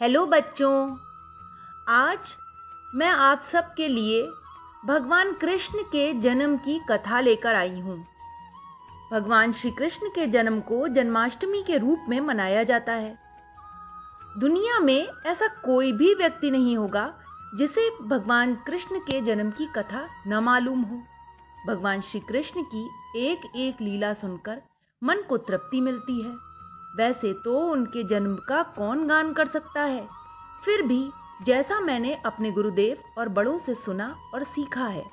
Hello बच्चों, आज मैं आप सबके लिए भगवान कृष्ण के जन्म की कथा लेकर आई हूँ। भगवान श्री कृष्ण के जन्म को जन्माष्टमी के रूप में मनाया जाता है। दुनिया में ऐसा कोई भी व्यक्ति नहीं होगा जिसे भगवान कृष्ण के जन्म की कथा न मालूम हो। भगवान श्री कृष्ण की एक एक लीला सुनकर मन को तृप्ति मिलती है। वैसे तो उनके जन्म का कौन गान कर सकता है? फिर भी, जैसा मैंने अपने गुरुदेव और बड़ों से सुना और सीखा है,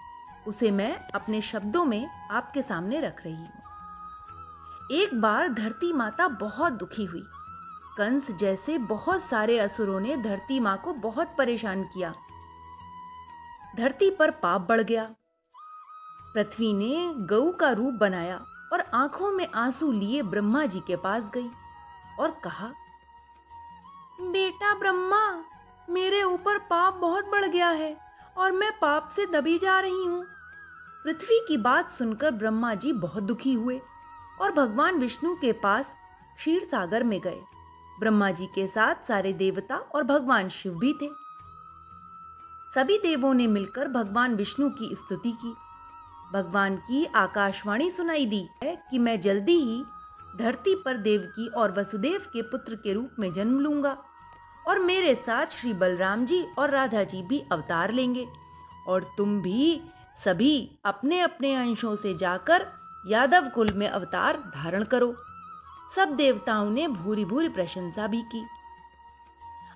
उसे मैं अपने शब्दों में आपके सामने रख रही हूँ। एक बार धरती माता बहुत दुखी हुई। कंस जैसे बहुत सारे असुरों ने धरती माँ को बहुत परेशान किया। धरती पर पाप बढ़ गया। पृथ्वी ने गऊ का रूप बनाया और आँखों में आँसू लिए ब्रह्मा जी के पास गई। और कहा, बेटा ब्रह्मा, मेरे ऊपर पाप बहुत बढ़ गया है और मैं पाप से दबी जा रही हूँ। पृथ्वी की बात सुनकर ब्रह्मा जी बहुत दुखी हुए और भगवान विष्णु के पास क्षीर सागर में गए। ब्रह्मा जी के साथ सारे देवता और भगवान शिव भी थे। सभी देवों ने मिलकर भगवान विष्णु की स्तुति की। भगवान की आकाशवाणी सुनाई दी है कि मैं जल्दी ही धरती पर देवकी और वसुदेव के पुत्र के रूप में जन्म लूँगा और मेरे साथ श्री बलराम जी और राधा जी भी अवतार लेंगे और तुम भी सभी अपने अपने अंशों से जाकर यादव कुल में अवतार धारण करो। सब देवताओं ने भूरी भूरी प्रशंसा भी की।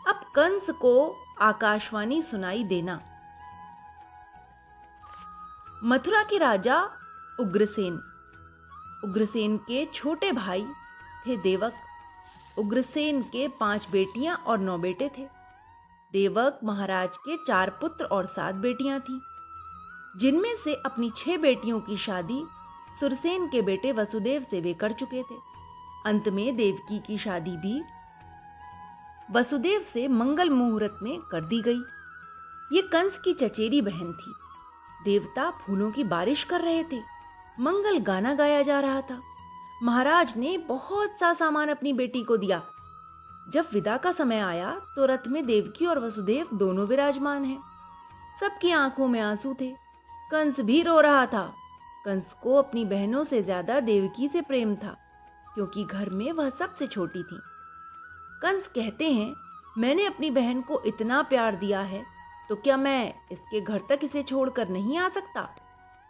अब कंस को आकाशवाणी सुनाई देना। मथुरा के राजा उग्रसेन उग्रसेन के छोटे भाई थे देवक। उग्रसेन के पाँच बेटियाँ और नौ बेटे थे। देवक महाराज के चार पुत्र और सात बेटियाँ थीं। जिनमें से अपनी छह बेटियों की शादी सुरसेन के बेटे वसुदेव से वे कर चुके थे। अंत में देवकी की शादी भी वसुदेव से मंगल मुहूर्त में कर दी गई। ये कंस की चचेरी बहन थी। देवता फूलों की बारिश कर रहे थे। मंगल गाना गाया जा रहा था। महाराज ने बहुत सा सामान अपनी बेटी को दिया। जब विदा का समय आया तो रथ में देवकी और वसुदेव दोनों विराजमान हैं। सबकी आँखों में आँसू थे। कंस भी रो रहा था। कंस को अपनी बहनों से ज़्यादा देवकी से प्रेम था, क्योंकि घर में वह सबसे छोटी थी। कंस कहते हैं, मैंने अपनी बहन को इतना प्यार दिया है तो क्या मैं इसके घर तक इसे छोड़कर नहीं आ सकता?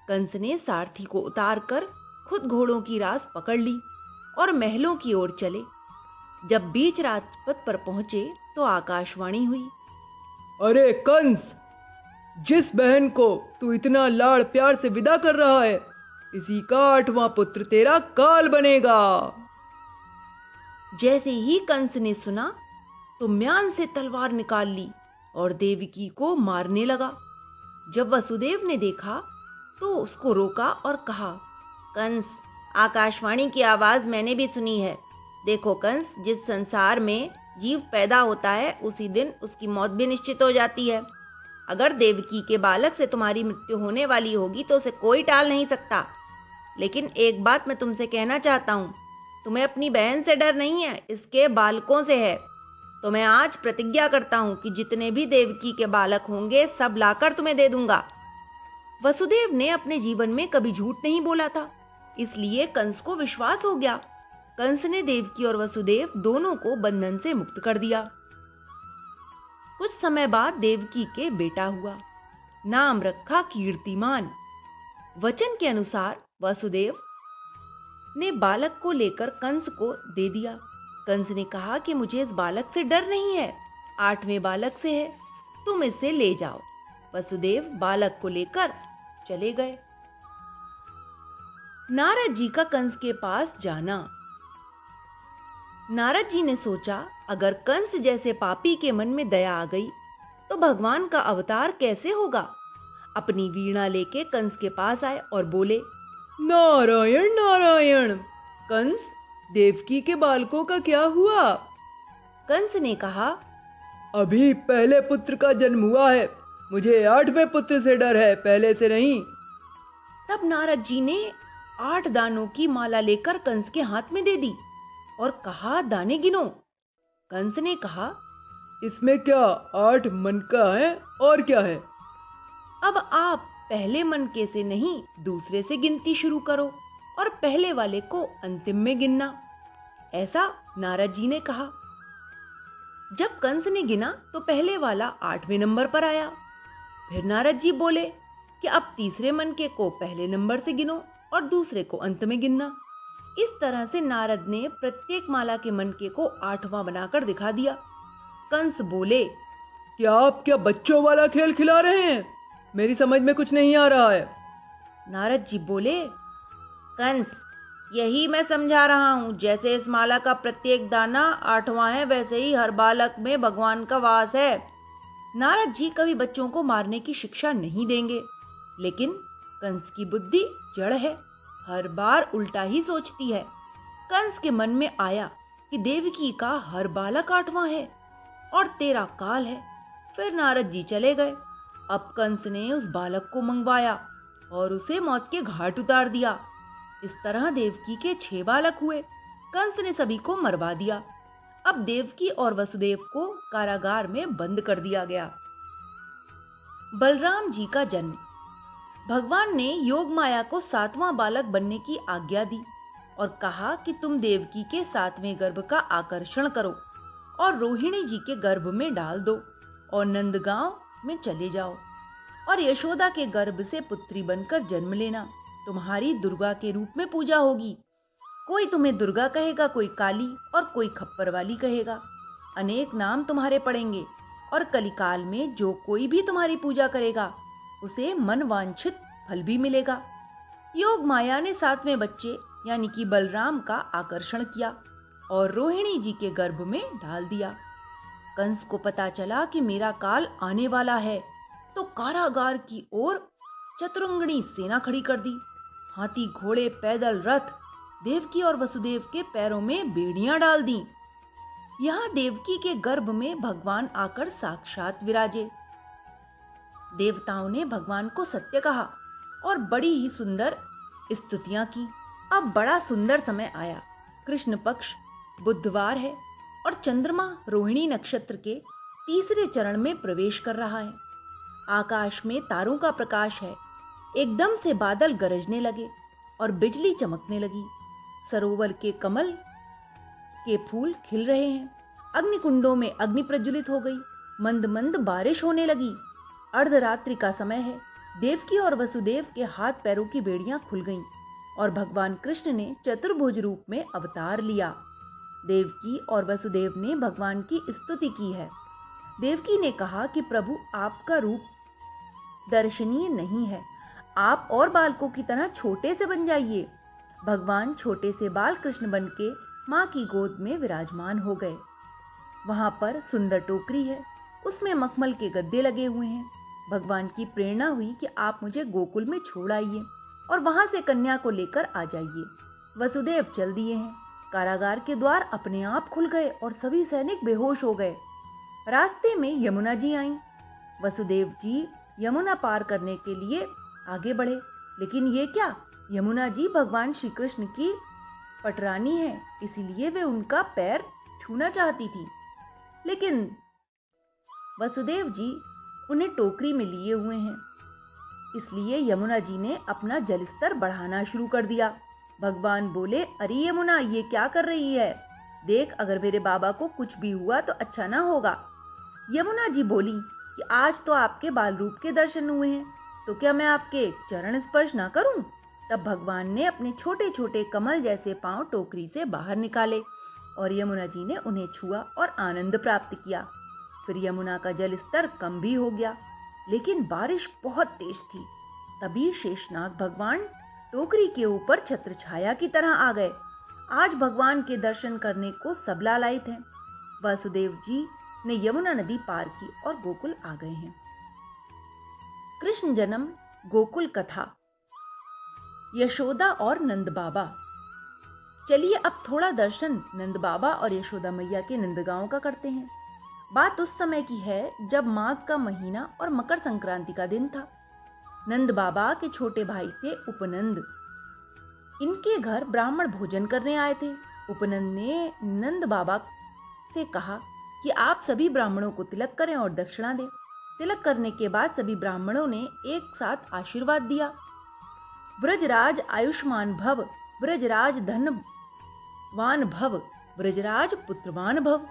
कंस ने सारथी को उतारकर खुद घोड़ों की रास पकड़ ली और महलों की ओर चले। जब बीच राजपथ पर पहुँचे तो आकाशवाणी हुई अरे कंस जिस बहन को तू इतना लाड़ प्यार से विदा कर रहा है इसी का आठवां पुत्र तेरा काल बनेगा। जैसे ही कंस ने सुना तो म्यान से तलवार निकाल ली और देवकी को मारने लगा। जब वसुदेव ने देखा तो उसको रोका और कहा, कंस, आकाशवाणी की आवाज़ मैंने भी सुनी है। देखो कंस, जिस संसार में जीव पैदा होता है, उसी दिन उसकी मौत भी निश्चित हो जाती है। अगर देवकी के बालक से तुम्हारी मृत्यु होने वाली होगी तो उसे कोई टाल नहीं सकता। लेकिन एक बात मैं तुमसे कहना चाहता हूँ, तुम्हें अपनी बहन से डर नहीं है, इसके बालकों से है। तो मैं आज प्रतिज्ञा करता हूँ कि जितने भी देवकी के बालक होंगे, सब लाकर तुम्हें दे दूँगा। वसुदेव ने अपने जीवन में कभी झूठ नहीं बोला था। इसलिए कंस को विश्वास हो गया। कंस ने देवकी और वसुदेव दोनों को बंधन से मुक्त कर दिया। कुछ समय बाद देवकी के बेटा हुआ। नाम रखा कीर्तिमान। वचन के अनुसार वसुदेव ने बालक को लेकर कंस को दे दिया। कंस ने कहा कि मुझे इस बालक से डर नहीं है। आठवें बालक से है। तुम इसे ले जाओ। वसुदेव बालक को लेकर चले गए। नारद जी का कंस के पास जाना। नारद जी ने सोचा, अगर कंस जैसे पापी के मन में दया आ गई तो भगवान का अवतार कैसे होगा? अपनी वीणा लेके कंस के पास आए और बोले, नारायण नारायण, कंस, देवकी के बालकों का क्या हुआ? कंस ने कहा, अभी पहले पुत्र का जन्म हुआ है। मुझे आठवें पुत्र से डर है पहले से नहीं। तब नारद जी ने आठ दानों की माला लेकर कंस के हाथ में दे दी और कहा दाने गिनो। कंस ने कहा इसमें क्या आठ मन का है और क्या है? अब आप पहले मन के से नहीं दूसरे से गिनती शुरू करो और पहले वाले को अंतिम में गिनना। ऐसा नारद जी ने कहा। जब कंस ने गिना तो पहले वाला आठवें नंबर पर आया। फिर नारद जी बोले कि अब तीसरे मनके को पहले नंबर से गिनो और दूसरे को अंत में गिनना। इस तरह से नारद ने प्रत्येक माला के मनके को आठवां बनाकर दिखा दिया। कंस बोले क्या आप क्या बच्चों वाला खेल खिला रहे हैं? मेरी समझ में कुछ नहीं आ रहा है। नारद जी बोले कंस यही मैं समझा रहा हूँ। जैसे इस माला का प्रत्येक दाना आठवां है वैसे ही हर बालक में भगवान का वास है। नारद जी कभी बच्चों को मारने की शिक्षा नहीं देंगे। लेकिन कंस की बुद्धि जड़ है, हर बार उल्टा ही सोचती है। कंस के मन में आया कि देवकी का हर बालक आठवां है और तेरा काल है। फिर नारद जी चले गए। अब कंस ने उस बालक को मंगवाया और उसे मौत के घाट उतार दिया। इस तरह देवकी के छह बालक हुए। कंस ने सभी को मरवा दिया। अब देवकी और वसुदेव को कारागार में बंद कर दिया गया। बलराम जी का जन्म। भगवान ने योग माया को सातवां बालक बनने की आज्ञा दी और कहा कि तुम देवकी के सातवें गर्भ का आकर्षण करो और रोहिणी जी के गर्भ में डाल दो और नंदगांव में चले जाओ और यशोदा के गर्भ से पुत्री बनकर जन्म लेना। तुम्हारी दुर्गा के रूप में पूजा होगी। कोई तुम्हें दुर्गा कहेगा, कोई काली और कोई खप्पर वाली कहेगा। अनेक नाम तुम्हारे पड़ेंगे और कलिकाल में जो कोई भी तुम्हारी पूजा करेगा, उसे मन वांछित फल भी मिलेगा। योग माया ने सातवें बच्चे, यानी कि बलराम का आकर्षण किया और रोहिणी जी के गर्भ में डाल दिया। कंस को पता चला कि मेरा काल आने वाला है तो कारागार की ओर चतुरंगणी सेना खड़ी कर दी। हाथी घोड़े, पैदल, रथ देवकी और वसुदेव के पैरों में बेड़ियाँ डाल दी। यहाँ देवकी के गर्भ में भगवान आकर साक्षात विराजे। देवताओं ने भगवान को सत्य कहा और बड़ी ही सुंदर स्तुतियाँ की। अब बड़ा सुंदर समय आया। कृष्ण पक्ष, बुधवार है और चंद्रमा रोहिणी नक्षत्र के तीसरे चरण में प्रवेश कर रहा है। आकाश में तारों का प्रकाश है। एकदम से बादल गरजने लगे और बिजली चमकने लगी। सरोवर के कमल के फूल खिल रहे हैं। अग्निकुंडों में अग्नि प्रज्वलित हो गई। मंद मंद बारिश होने लगी। अर्धरात्रि का समय है। देवकी और वसुदेव के हाथ पैरों की बेड़ियाँ खुल गईं और भगवान कृष्ण ने चतुर्भुज रूप में अवतार लिया। देवकी और वसुदेव ने भगवान की स्तुति की है। देवकी ने कहा कि प्रभु आपका रूप दर्शनीय नहीं है। आप और बालकों की तरह छोटे से बन जाइए। भगवान छोटे से बाल कृष्ण बन के माँ की गोद में विराजमान हो गए। वहाँ पर सुंदर टोकरी है, उसमें मखमल के गद्दे लगे हुए हैं। भगवान की प्रेरणा हुई कि आप मुझे गोकुल में छोड़ आइए और वहाँ से कन्या को लेकर आ जाइए। वसुदेव चल दिए हैं। कारागार के द्वार अपने आप खुल गए और सभी सैनिक बेहोश हो गए। रास्ते में यमुना जी आई। वसुदेव जी यमुना पार करने के लिए आगे बढ़े। लेकिन ये क्या? यमुना जी भगवान श्री कृष्ण की पटरानी है, इसीलिए वे उनका पैर छूना चाहती थी। लेकिन वसुदेव जी उन्हें टोकरी में लिए हुए हैं, इसलिए यमुना जी ने अपना जल स्तर बढ़ाना शुरू कर दिया। भगवान बोले, अरे यमुना, ये क्या कर रही है? देख, अगर मेरे बाबा को कुछ भी हुआ तो अच्छा ना होगा। यमुना जी बोली, कि आज तो आपके बाल रूप के दर्शन हुए हैं तो क्या मैं आपके चरण स्पर्श ना करूँ? तब भगवान ने अपने छोटे छोटे कमल जैसे पाँव टोकरी से बाहर निकाले और यमुना जी ने उन्हें छुआ और आनंद प्राप्त किया। फिर यमुना का जल स्तर कम भी हो गया, लेकिन बारिश बहुत तेज थी। तभी शेषनाग भगवान टोकरी के ऊपर छत्र छाया की तरह आ गए। आज भगवान के दर्शन करने को सब लालायित हैं। वासुदेव जी ने यमुना नदी पार की और गोकुल आ गए हैं। कृष्ण जन्म, गोकुल कथा। यशोदा और नंद बाबा। चलिए अब थोड़ा दर्शन नंद बाबा और यशोदा मैया के नंदगांव का करते हैं। बात उस समय की है जब माघ का महीना और मकर संक्रांति का दिन था। नंद बाबा के छोटे भाई थे उपनंद। इनके घर ब्राह्मण भोजन करने आए थे। उपनंद ने नंद बाबा से कहा कि आप सभी ब्राह्मणों को तिलक करें और दक्षिणा दें। तिलक करने के बाद सभी ब्राह्मणों ने एक साथ आशीर्वाद दिया। ब्रजराज आयुष्मान भव, ब्रजराज धनवान भव, ब्रजराज पुत्रवान भव।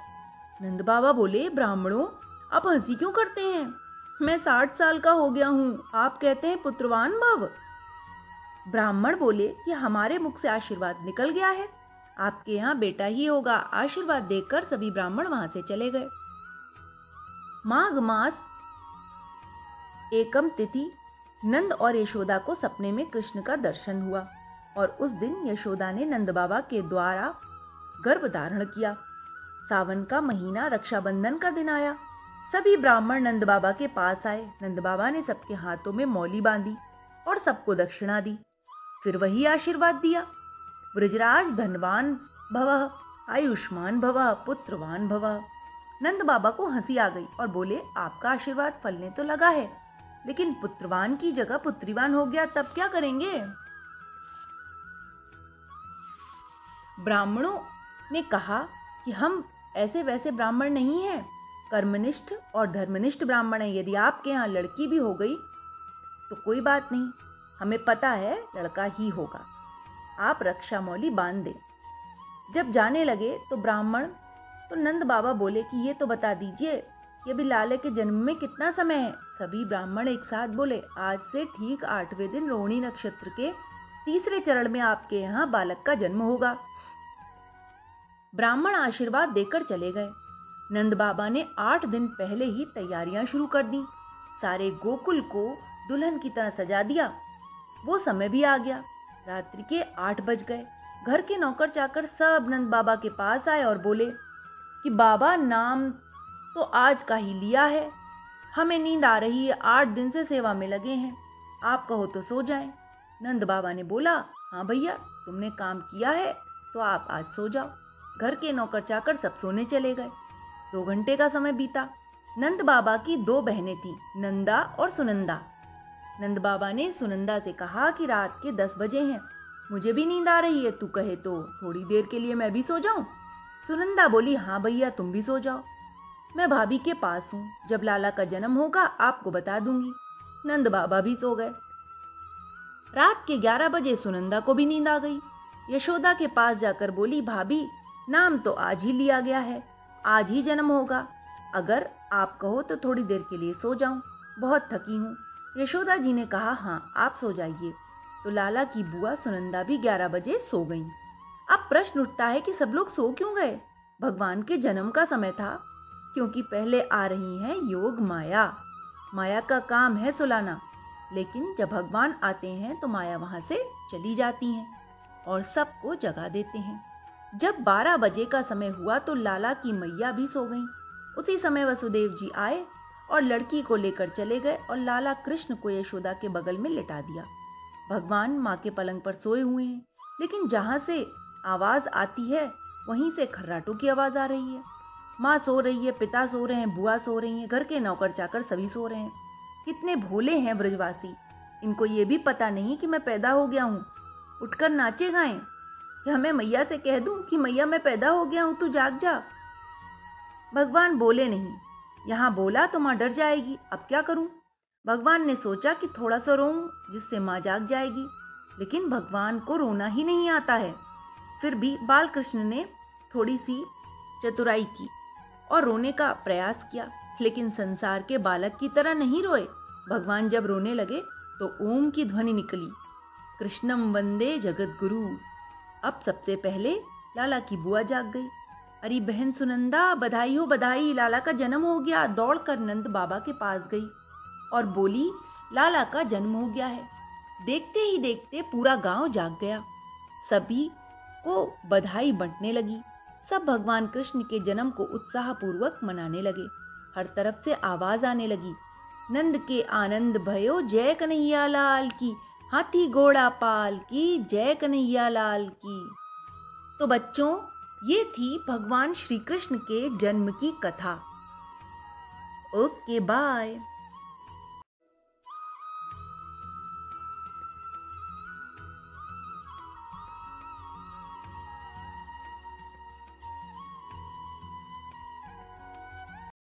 नंद बाबा बोले, ब्राह्मणों, आप हँसी क्यों करते हैं? मैं साठ साल का हो गया हूँ, आप कहते हैं पुत्रवान भव। ब्राह्मण बोले कि हमारे मुख से आशीर्वाद निकल गया है, आपके यहाँ बेटा ही होगा, आशीर्वाद देकर सभी ब्राह्मण वहाँ से चले गए। माघ मास, एकम तिथि नंद और यशोदा को सपने में कृष्ण का दर्शन हुआ और उस दिन यशोदा ने नंद बाबा के द्वारा गर्भ धारण किया। सावन का महीना रक्षाबंधन का दिन आया। सभी ब्राह्मण नंद बाबा के पास आए। नंद बाबा ने सबके हाथों में मौली बांधी और सबको दक्षिणा दी। फिर वही आशीर्वाद दिया। ब्रजराज धनवान भव, आयुष्मान भव, पुत्रवान भव। नंद बाबा को हँसी आ गई और बोले, आपका आशीर्वाद फलने तो लगा है। लेकिन पुत्रवान की जगह पुत्रीवान हो गया, तब क्या करेंगे? ब्राह्मणों ने कहा कि हम ऐसे वैसे ब्राह्मण नहीं हैं, कर्मनिष्ठ और धर्मनिष्ठ ब्राह्मण हैं। यदि आपके यहाँ लड़की भी हो गई तो कोई बात नहीं, हमें पता है लड़का ही होगा। आप रक्षा मौली बाँध दें। जब जाने लगे तो ब्राह्मण तो नंद बाबा बोले कि ये तो बता दीजिए कि अभी लाले के जन्म में कितना समय है। सभी ब्राह्मण एक साथ बोले, आज से ठीक आठवें दिन रोहिणी नक्षत्र के तीसरे चरण में आपके यहाँ बालक का जन्म होगा। ब्राह्मण आशीर्वाद देकर चले गए। नंद बाबा ने आठ दिन पहले ही तैयारियाँ शुरू कर दी। सारे गोकुल को दुल्हन की तरह सजा दिया। वो समय भी आ गया। रात्रि के आठ बज गए। घर के नौकर चाकर सब नंद बाबा के पास आए और बोले कि, बाबा, नाम तो आज का ही लिया है। हमें नींद आ रही है, आठ दिन से सेवा में लगे हैं। आप कहो तो सो जाएँ। नंद बाबा ने बोला हाँ भैया, तुमने काम किया है तो आप आज सो जाओ। घर के नौकर चाकर सब सोने चले गए। दो घंटे का समय बीता। नंद बाबा की दो बहनें थी, नंदा और सुनंदा। नंद बाबा ने सुनंदा से कहा कि रात के दस बजे हैं। मुझे भी नींद आ रही है, तू कहे तो थोड़ी देर के लिए मैं भी सो जाऊँ? सुनंदा बोली हाँ भैया, तुम भी सो जाओ। मैं भाभी के पास हूँ। जब लाला का जन्म होगा, आपको बता दूँगी। नंद बाबा भी सो गए। रात के ग्यारह बजे सुनंदा को भी नींद आ गई। यशोदा के पास जाकर बोली, भाभी, नाम तो आज ही लिया गया है। आज ही जन्म होगा। अगर आप कहो तो थोड़ी देर के लिए सो जाऊँ। बहुत थकी हूँ। यशोदा जी ने कहा, हाँ, आप सो जाइए। तो लाला की बुआ सुनंदा भी 11 बजे सो गई। अब प्रश्न उठता है कि सब लोग सो क्यों गए? भगवान के जन्म का समय था। क्योंकि पहले आ रही है योग माया। माया का काम है सुलाना। लेकिन जब भगवान आते हैं तो माया वहाँ से चली जाती है और सबको जगा देते हैं। जब 12 बजे का समय हुआ तो लाला की मैया भी सो गईं। उसी समय वसुदेव जी आए और लड़की को लेकर चले गए और लाला कृष्ण को यशोदा के बगल में लिटा दिया। भगवान माँ के पलंग पर सोए हुए हैं, लेकिन जहाँ से आवाज़ आती है, वहीं से खर्राटों की आवाज़ आ रही है। माँ सो रही है, पिता सो रहे हैं, बुआ सो रही हैं, घर के नौकर चाकर सभी सो रहे हैं। कितने भोले हैं ब्रजवासी। इनको ये भी पता नहीं कि मैं पैदा हो गया हूँ। उठकर नाचे गाएँ। क्या मैं मैया से कह दूँ कि मैया मैं पैदा हो गया हूँ, तू जाग जा। भगवान बोले नहीं। यहाँ बोला तो माँ डर जाएगी। अब क्या करूँ? भगवान ने सोचा कि थोड़ा सा रोऊं, जिससे माँ जाग जाएगी। लेकिन भगवान को रोना ही नहीं आता है। फिर भी बालकृष्ण ने थोड़ी सी चतुराई की। और रोने का प्रयास किया, लेकिन संसार के बालक की तरह नहीं रोए। भगवान जब रोने लगे तो ओम की ध्वनि निकली। कृष्णम वंदे जगत गुरु अब सबसे पहले लाला की बुआ जाग गई। अरे बहन सुनंदा, बधाई हो, बधाई। लाला का जन्म हो गया। दौड़कर नंद बाबा के पास गई और बोली, लाला का जन्म हो गया है। देखते ही देखते पूरा गाँव जाग गया। सभी को बधाई बंटने लगी। सब भगवान कृष्ण के जन्म को उत्साहपूर्वक मनाने लगे। हर तरफ़ से आवाज़ आने लगी। नंद के आनंद भयो जय कन्हैया लाल की। हाथी घोड़ा पाल की जय कन्हैया लाल की। तो बच्चों, ये थी भगवान श्री कृष्ण के जन्म की कथा। Okay, bye.